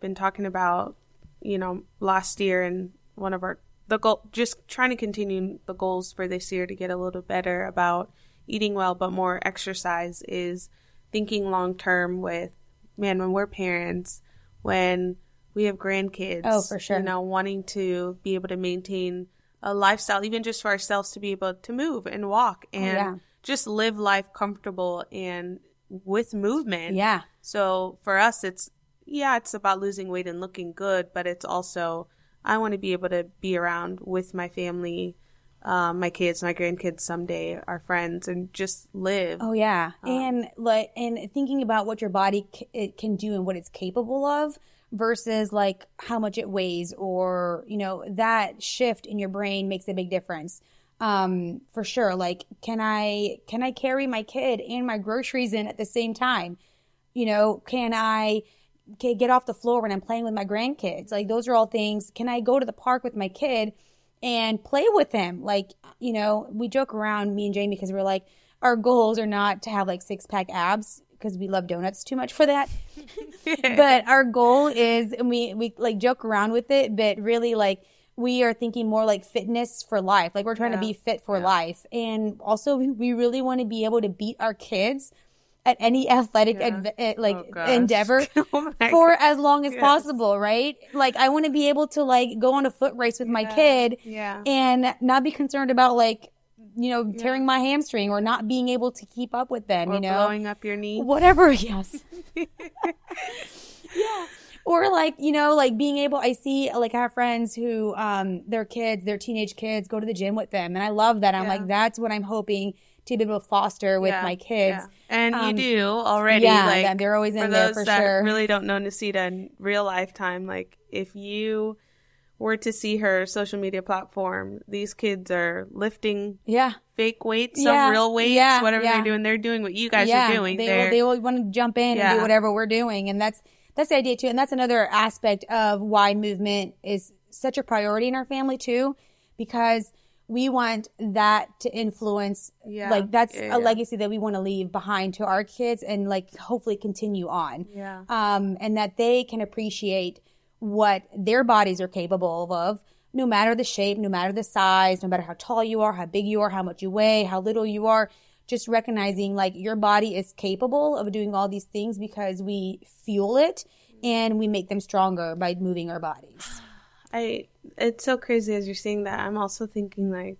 been talking about, you know, last year and one of our the goal just trying to continue the goals for this year to get a little better about eating well but more exercise is thinking long term with man when we're parents when we have grandkids. Oh, for sure. You know, wanting to be able to maintain a lifestyle, even just for ourselves to be able to move and walk oh, and Oh, yeah. just live life comfortable and with movement. Yeah. So for us, it's, yeah, it's about losing weight and looking good, but it's also, I want to be able to be around with my family, um, my kids, my grandkids someday, our friends, and just live. Oh yeah, and like and thinking about what your body c- it can do and what it's capable of versus like how much it weighs or you know that shift in your brain makes a big difference. Um, for sure. Like, can I can I carry my kid and my groceries in at the same time? You know, can I can get off the floor when I'm playing with my grandkids? Like, those are all things. Can I go to the park with my kid? and play with him. Like, you know, we joke around, me and Jamie, because we're like, our goals are not to have like six pack abs because we love donuts too much for that. (laughs) but our goal is, and we, we like joke around with it, but really like, we are thinking more like fitness for life. Like we're trying to be fit for life. And also we really want to be able to beat our kids at any athletic Yeah. adv- eh, like Oh, endeavor (laughs) Oh for as long as Yes. possible, right? Like I want to be able to like go on a foot race with my kid Yeah. and not be concerned about like you know tearing my hamstring or not being able to keep up with them or you know blowing up your knee. whatever (laughs) yes (laughs) yeah or like you know like being able i see like i have friends who um their kids their teenage kids go to the gym with them and i love that i'm Yeah. like that's what i'm hoping to be able to foster with Yeah, my kids yeah. And Um, you do already. yeah, like, they're always in for there for that sure. really don't know Nasida in real lifetime, like if you were to see her social media platform, these kids are lifting yeah fake weights, some Yeah, real weights, yeah, whatever they're doing. They're doing what you guys are doing. They, They're- they always want to jump in and do whatever we're doing, and that's that's the idea too. And that's another aspect of why movement is such a priority in our family too, because we want that to influence. Yeah. like that's Yeah, a yeah. legacy that we want to leave behind to our kids, and like hopefully continue on. yeah. Um, and that they can appreciate what their bodies are capable of, no matter the shape, no matter the size, no matter how tall you are, how big you are, how much you weigh, how little you are. Just recognizing like your body is capable of doing all these things because we fuel it and we make them stronger by moving our bodies. I it's so crazy as you're saying that. I'm also thinking like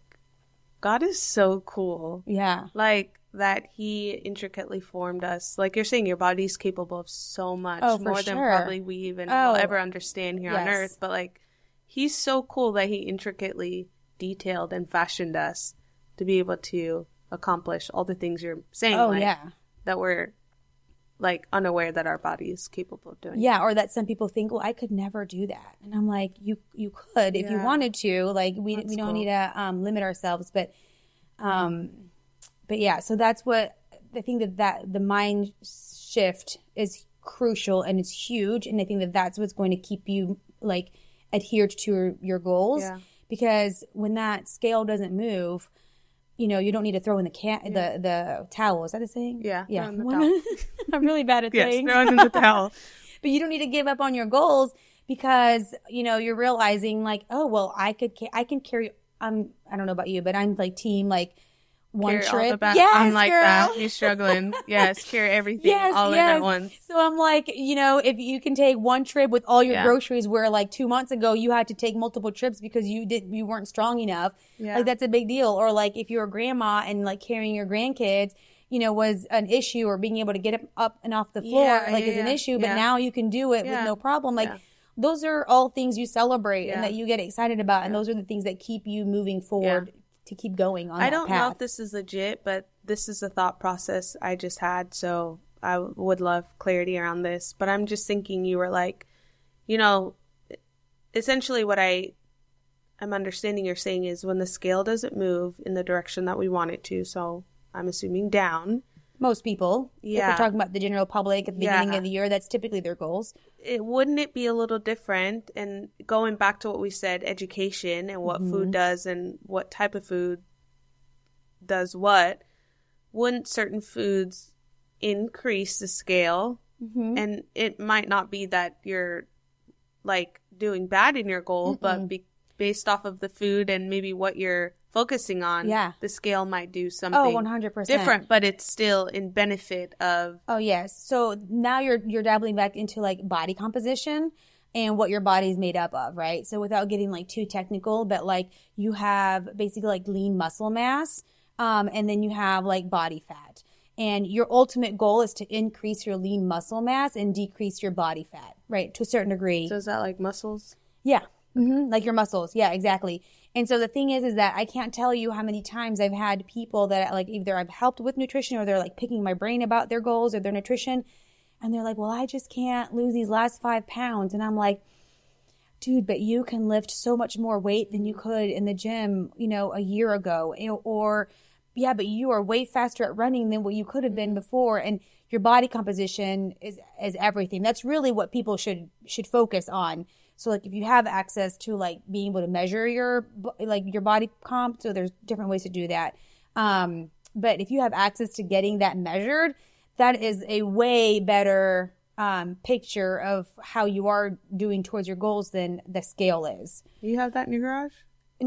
God is so cool. Yeah. Like that he intricately formed us. Like you're saying your body's capable of so much Oh, more than probably we even Oh. will ever understand here on earth. But like he's so cool that he intricately detailed and fashioned us to be able to accomplish all the things you're saying. Oh, like, yeah. That we're like unaware that our body is capable of doing. Yeah, or that some people think, well, I could never do that, and I'm like, you you could if you wanted to. Like we That's we don't cool. need to um, limit ourselves, but um, but yeah. So that's what I think that that the mind shift is crucial and it's huge, and I think that that's what's going to keep you like adhered to your, your goals Yeah. because when that scale doesn't move. You know, you don't need to throw in the cat, the the towel. Is that a saying? Yeah, yeah. throw in the towel. (laughs) I'm really bad at Yes, sayings throw in the towel. (laughs) but you don't need to give up on your goals because you know you're realizing like oh well i could ca- i can carry i'm i don't know about you but i'm like team like one Carry trip ba- yes I'm like girl. that. He's struggling. (laughs) yes, carry everything Yes, all in yes. at once. So I'm like, you know, if you can take one trip with all your Yeah. groceries, where like two months ago you had to take multiple trips because you didn't, you weren't strong enough, Yeah. like that's a big deal. Or like if you're a grandma and like carrying your grandkids, you know, was an issue, or being able to get up- up and off the floor, Yeah, like yeah, is an issue. But now you can do it with no problem. Like those are all things you celebrate and that you get excited about, and those are the things that keep you moving forward to keep going on. I don't know if this is legit, but this is a thought process I just had, so I would love clarity around this. But I'm just thinking you were like, you know, essentially what I I'm understanding you're saying is when the scale doesn't move in the direction that we want it to, so I'm assuming down, Most people, if we're talking about the general public at the beginning Yeah. of the year, that's typically their goals. it wouldn't it be a little different and going back to what we said education and what Mm-hmm. food does and what type of food does what wouldn't certain foods increase the scale Mm-hmm. and it might not be that you're like doing bad in your goal but be- based off of the food and maybe what you're focusing on Yeah. the scale might do something Oh, 100%. different but it's still in benefit of Oh yes. So now you're you're dabbling back into like body composition. and what your body's made up of, right? So without getting like too technical, but like you have basically like lean muscle mass, um, and then you have like body fat. And your ultimate goal is to increase your lean muscle mass and decrease your body fat, right? To a certain degree. So is that like muscles? Yeah. hmm Like your muscles. Yeah, exactly. And so the thing is, is that I can't tell you how many times I've had people that like either I've helped with nutrition or they're like picking my brain about their goals or their nutrition. And they're like, well, I just can't lose these last five pounds. And I'm like, dude, but you can lift so much more weight than you could in the gym, you know, a year ago. Eh, or, yeah, but you are way faster at running than what you could have been mm-hmm. before. And your body composition is, is everything. That's really what people should, should focus on. So like if you have access to like being able to measure your, like your body comp, so there's different ways to do that. Um, but if you have access to getting that measured, that is a way better um, picture of how you are doing towards your goals than the scale is. You have that in your garage?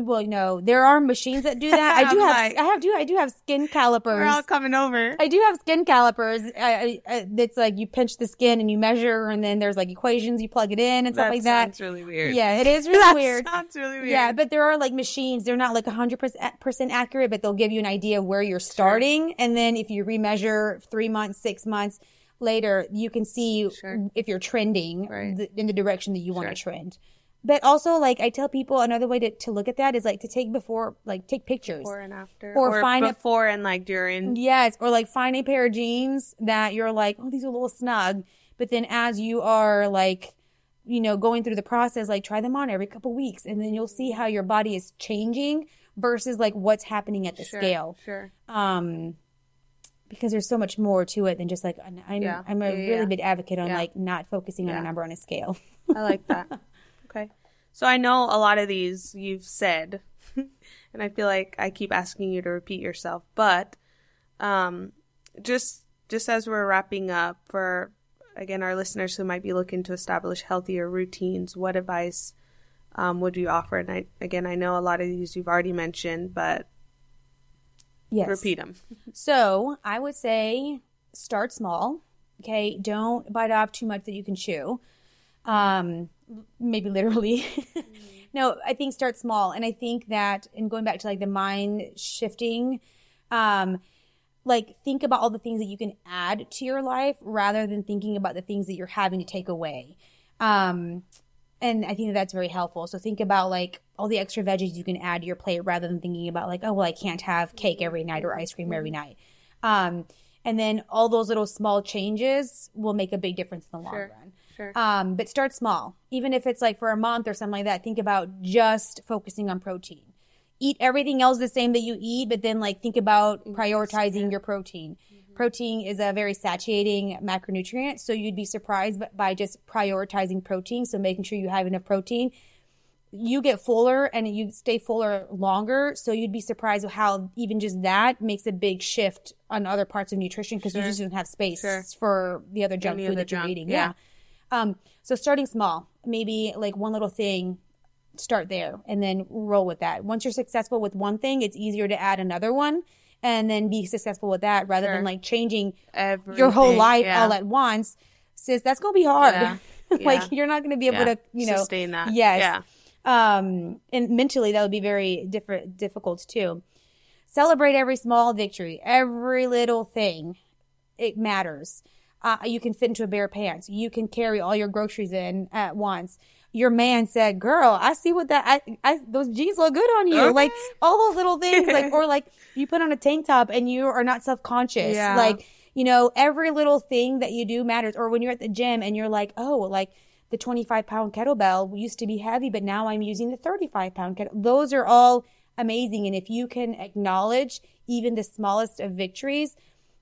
Well, you know, there are machines that do that. I (laughs) do have, like- I have, do, I do have skin calipers. We're all coming over. I do have skin calipers. I, I, I, it's like you pinch the skin and you measure, and then there's like equations you plug it in and stuff that like that. sounds really weird. Yeah, it is (laughs) really that weird. sounds really weird. Yeah, but there are like machines. They're not like 100% accurate, but they'll give you an idea of where you're starting. And then if you remeasure three months, six months later, you can see Sure. if you're trending Right. th- in the direction that you want to trend. But also, like, I tell people another way to, to look at that is like to take before, like, take pictures. before and after, Or find a- before and like during. Yes, or like find a pair of jeans that you're like, oh, these are a little snug. But then as you are like, you know, going through the process, like try them on every couple weeks, and then you'll see how your body is changing versus like what's happening at the Sure, scale. Sure. Um, because there's so much more to it than just like I'm. I'm, Yeah. I'm a Yeah, yeah, really yeah. big advocate on Yeah. like not focusing on a number on a scale. I like that. (laughs) okay. So I know a lot of these you've said, (laughs) and I feel like I keep asking you to repeat yourself, but um, just just as we're wrapping up for again our listeners who might be looking to establish healthier routines, what advice um, would you offer? And I, again, I know a lot of these you've already mentioned, but yes. repeat them. (laughs) So I would say start small. Okay. Don't bite off too much that you can chew. Um, maybe literally. (laughs) no, I think start small. And I think that, and going back to like the mind shifting, um, like think about all the things that you can add to your life rather than thinking about the things that you're having to take away. Um, and I think that that's very helpful. So think about like all the extra veggies you can add to your plate rather than thinking about like, oh, well, I can't have cake every night or ice cream every night. Um, and then all those little small changes will make a big difference in the long Sure. run. Sure. Um, but start small. Even if it's like for a month or something like that, think about just focusing on protein. Eat everything else the same that you eat, but then like think about prioritizing your protein. Protein is a very satiating macronutrient, so you'd be surprised by just prioritizing protein. So making sure you have enough protein. You get fuller and you stay fuller longer, so you'd be surprised how even just that makes a big shift on other parts of nutrition because you just don't have space Sure. for the other junk Any food that you're eating. yeah. yeah. Um, so starting small, maybe like one little thing, start there and then roll with that. Once you're successful with one thing, it's easier to add another one and then be successful with that rather Sure. than like changing Everything, your whole life yeah. all at once. Sis, that's going to be hard. Yeah. (laughs) like Yeah. you're not going to be able to, you know, sustain that. Yes. Yeah. um, and mentally that would be very different, difficult too. Celebrate every small victory, every little thing. It matters. Uh, you can fit into a pair of pants. You can carry all your groceries in at once. Your man said, "Girl, I see what that I, I those jeans look good on you." Okay. Like all those little things, like (laughs) or like you put on a tank top and you are not self conscious. Yeah. Like you know, every little thing that you do matters. Or when you're at the gym and you're like, "Oh, like." The 25 pound kettlebell used to be heavy, but now I'm using the 35 pound kettle. Those are all amazing. And if you can acknowledge even the smallest of victories,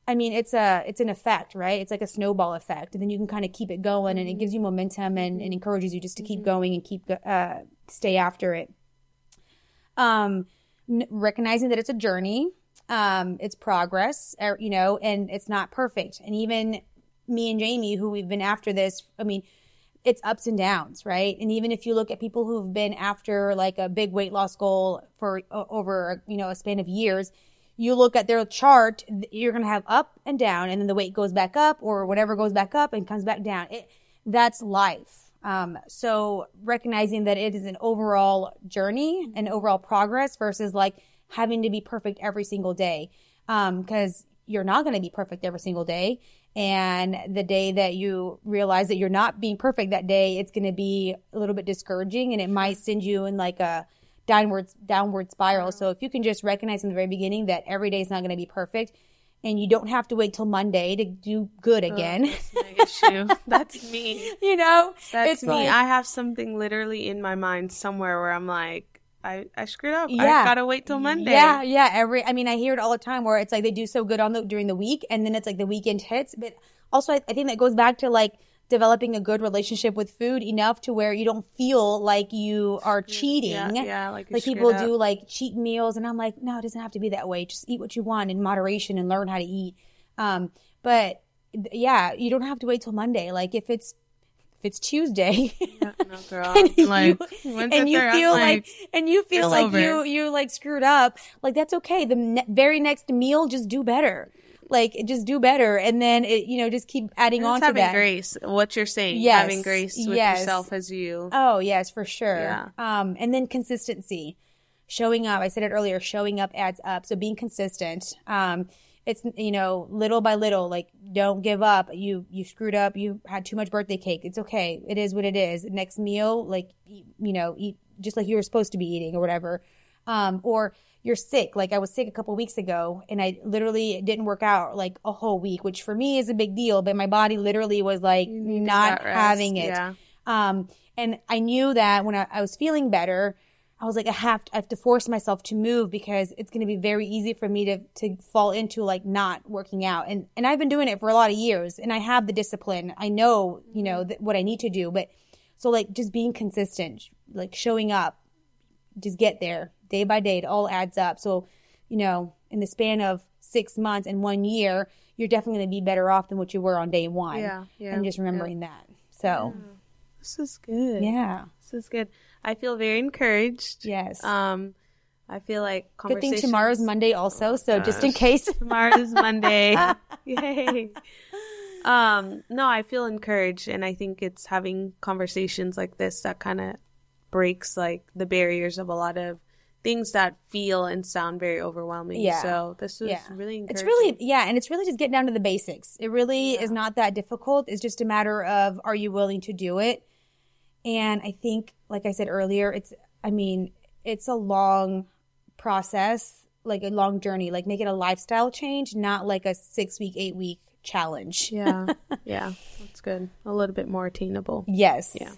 I mean, it's a, it's an effect, right? It's like a snowball effect. And then you can kind of keep it going and it gives you momentum and, and encourages you just to keep going and keep, uh, stay after it. Um, n- recognizing that it's a journey, um, it's progress, er, you know, and it's not perfect. And even me and Jamie, who we've been after this, I mean, it's ups and downs, right? And even if you look at people who've been after like a big weight loss goal for over, you know, a span of years, you look at their chart, you're going to have up and down, and then the weight goes back up or whatever goes back up and comes back down. It, that's life. Um, so recognizing that it is an overall journey, an overall progress versus like having to be perfect every single day. Um, cause you're not going to be perfect every single day. And the day that you realize that you're not being perfect that day, it's going to be a little bit discouraging and it might send you in like a downward, downward spiral. So if you can just recognize in the very beginning that every day is not going to be perfect and you don't have to wait till Monday to do good again. That's. (laughs) That's me. you know, That's It's me. like- I have something literally in my mind somewhere where I'm like, I, I screwed up. Yeah. I gotta wait till Monday. Yeah, yeah. Every, I mean, I hear it all the time where it's like they do so good on the during the week, and then it's like the weekend hits. But also, I, I think that goes back to like developing a good relationship with food enough to where you don't feel like you are cheating. Yeah, yeah, like like people up. do like cheat meals, and I'm like, no, it doesn't have to be that way. Just eat what you want in moderation and learn how to eat. Um, but yeah, you don't have to wait till Monday. Like if it's if it's Tuesday. No, (laughs) and you, like, and you feel like, and you feel like over. you you like screwed up like that's okay the ne- very next meal just do better like just do better. And then it you know just keep adding on to having that. grace. What you're saying, Yes, having grace with yes. yourself as you. oh yes for sure. Yeah. um and then consistency. Showing up i said it earlier showing up adds up. So being consistent um it's you know little by little like don't give up. You you screwed up. You had too much birthday cake. It's okay. It is what it is. Next meal like you know eat just like you were supposed to be eating or whatever um or you're sick like i was sick a couple weeks ago and i literally didn't work out like a whole week which for me is a big deal but my body literally was like not having it yeah. um, and I knew that when I, I was feeling better, I was like, I have, to, I have to force myself to move because it's going to be very easy for me to, to fall into like not working out. And, and I've been doing it for a lot of years and I have the discipline. I know, you know, th- what I need to do, but so like just being consistent, like showing up, just get there day by day. It all adds up. So, you know, in the span of six months and one year, you're definitely going to be better off than what you were on day one. Yeah, yeah, And just yeah. remembering that. So, This is good. yeah. This is good. I feel very encouraged. Yes. Um, I feel like Good thing conversations. tomorrow's Monday also, so just in case. (laughs) Tomorrow is Monday. (laughs) Yay. Um, no, I feel encouraged and I think it's having conversations like this that kind of breaks like the barriers of a lot of things that feel and sound very overwhelming. Yeah. So this was Yeah. really encouraging. It's really, yeah, and it's really just getting down to the basics. It really is not that difficult. It's just a matter of are you willing to do it? And I think, like I said earlier, it's, I mean, it's a long process, like a long journey. Like make it a lifestyle change, not like a six week, eight week challenge. Yeah. (laughs) Yeah. That's good. A little bit more attainable. Yes. Yeah.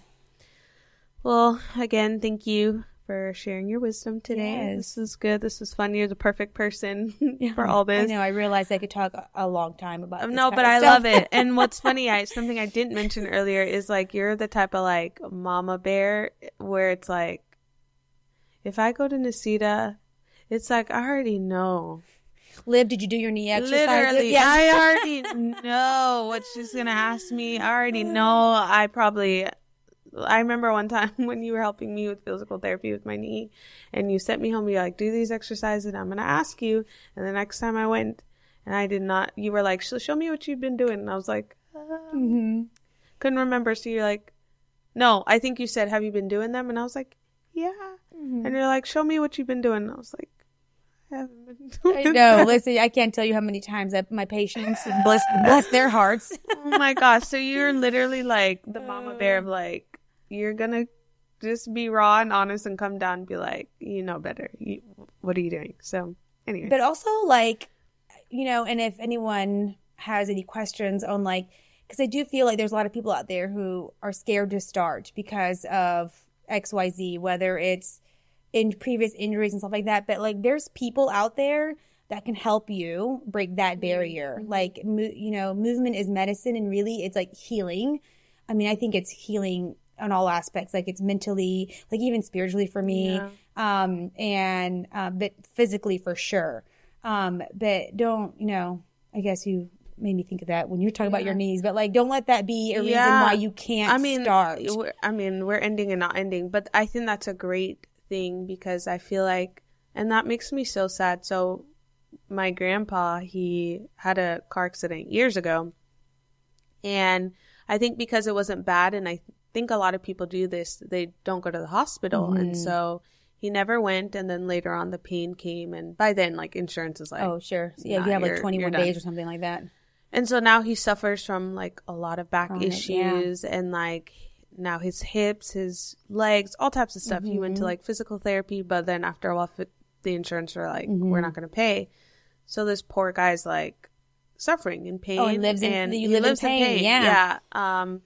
Well, again, thank you for sharing your wisdom today. Yes. This is good. This is fun. You're the perfect person (laughs) for all this. I know. I realized I could talk a, long time about Um, this no, but I love it. (laughs) And what's funny, I something I didn't mention earlier is like you're the type of like mama bear where it's like if I go to Nasida, it's like I already know. Liv, did you do your knee exercises? Literally, Yes. I (laughs) already know what she's gonna ask me. I already know. I probably. I remember one time (laughs) when you were helping me with physical therapy with my knee, and you sent me home. You're like, "Do these exercises." And I'm gonna ask you. And the next time I went, and I did not. You were like, "Show me what you've been doing." And I was like, uh, Mhm. couldn't remember. So you're like, "No, I think you said, have you been doing them?" And I was like, "Yeah." Mm-hmm. And you're like, "Show me what you've been doing." And I was like, "I haven't been (laughs) doing I know. Listen, I can't tell you how many times that my patients bless bless their hearts. (laughs) oh my gosh. So you're literally like the mama bear of like, you're gonna just be raw and honest and come down and be like, you know better. You, what are you doing? So, anyway. But also, like, you know, and if anyone has any questions on like, because I do feel like there's a lot of people out there who are scared to start because of X, Y, Z, whether it's in previous injuries and stuff like that. But like, there's people out there that can help you break that mm-hmm. barrier. Mm-hmm. Like, mo- you know, movement is medicine, and really, it's like healing. I mean, I think it's healing on all aspects. Like, it's mentally, like even spiritually for me Yeah. um, and uh, but physically for sure. Um, but don't you know? I guess you made me think of that when you're talking about your knees. But like, don't let that be a reason Yeah. why you can't I mean, start. I mean, we're ending and not ending, but I think that's a great thing because I feel like, and that makes me so sad. So, my grandpa, he had a car accident years ago, and I think because it wasn't bad, and I think a lot of people do this. They don't go to the hospital, and Mm-hmm. so he never went. And then later on, the pain came, and by then, like insurance is like, Oh, sure. Yeah, Nah, you have like you're- 21 days or something like that. And so now he suffers from like a lot of back Chronic, yeah. issues and like now his hips, his legs, all types of stuff. He went Mm-hmm. to like physical therapy, but then after a while, the insurance were like, Mm-hmm. we're not going to pay. So this poor guy's like suffering in pain. Oh, and lives in- and you he live in lives pain, yeah. Yeah. Um,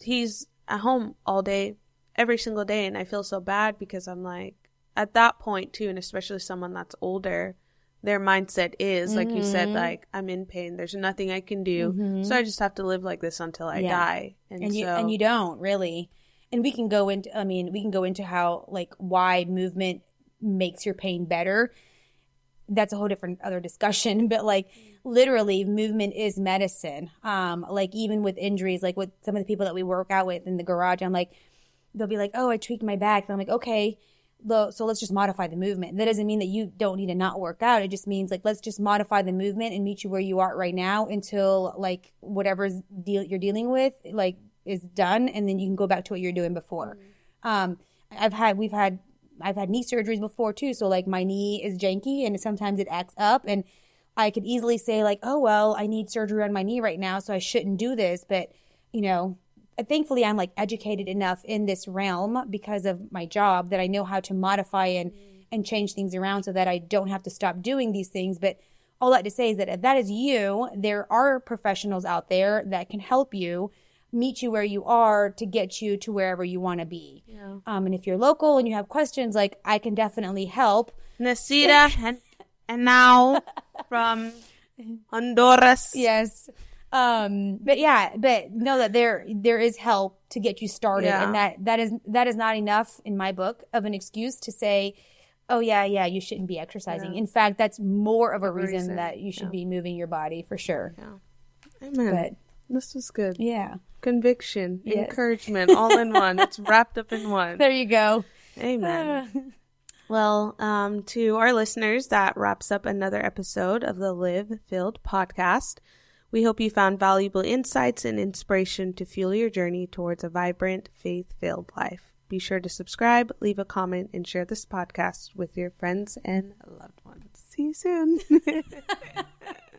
he's at home all day, every single day. And I feel so bad because I'm like, at that point too, and especially someone that's older, their mindset is like you said, Mhm. like I'm in pain. There's nothing I can do, so I just have to live like this until I Mm-hmm. Yeah. die. And, and you so, and you don't really and we can go into i mean we can go into how like why movement makes your pain better that's a whole different other discussion (laughs) but like literally movement is medicine. Um like even with injuries like with some of the people that we work out with in the garage i'm like they'll be like oh i tweaked my back. And i'm like okay so let's just modify the movement. That doesn't mean that you don't need to not work out. It just means like let's just modify the movement and meet you where you are right now until like whatever's deal you're dealing with like is done and then you can go back to what you're doing before. Um i've had we've had i've had knee surgeries before too. So like my knee is janky and sometimes it acts up and i could easily say like oh well i need surgery on my knee right now so i shouldn't do this. But you know thankfully i'm like educated enough in this realm because of my job that i know how to modify and and change things around so that i don't have to stop doing these things. But all that to say is that if that is you there are professionals out there that can help you meet you where you are to get you to wherever you want to be. Yeah. um, and if you're local and you have questions like i can definitely help. Nasida and, and now from (laughs) Honduras. Yes. Um, but yeah, but know that there there is help to get you started, Yeah. and that that is that is not enough in my book of an excuse to say, oh yeah, yeah, you shouldn't be exercising. In fact, that's more of a reason, reason, that you should yeah. be moving your body for sure. Yeah. Amen. But this was good. yeah, Conviction, Yes. encouragement, all in one. It's wrapped up in one. (laughs) there you go. Amen. (laughs) Well, um, to our listeners, that wraps up another episode of the Live Filled podcast. We hope you found valuable insights and inspiration to fuel your journey towards a vibrant, faith filled life. Be sure to subscribe, leave a comment, and share this podcast with your friends and loved ones. See you soon. (laughs)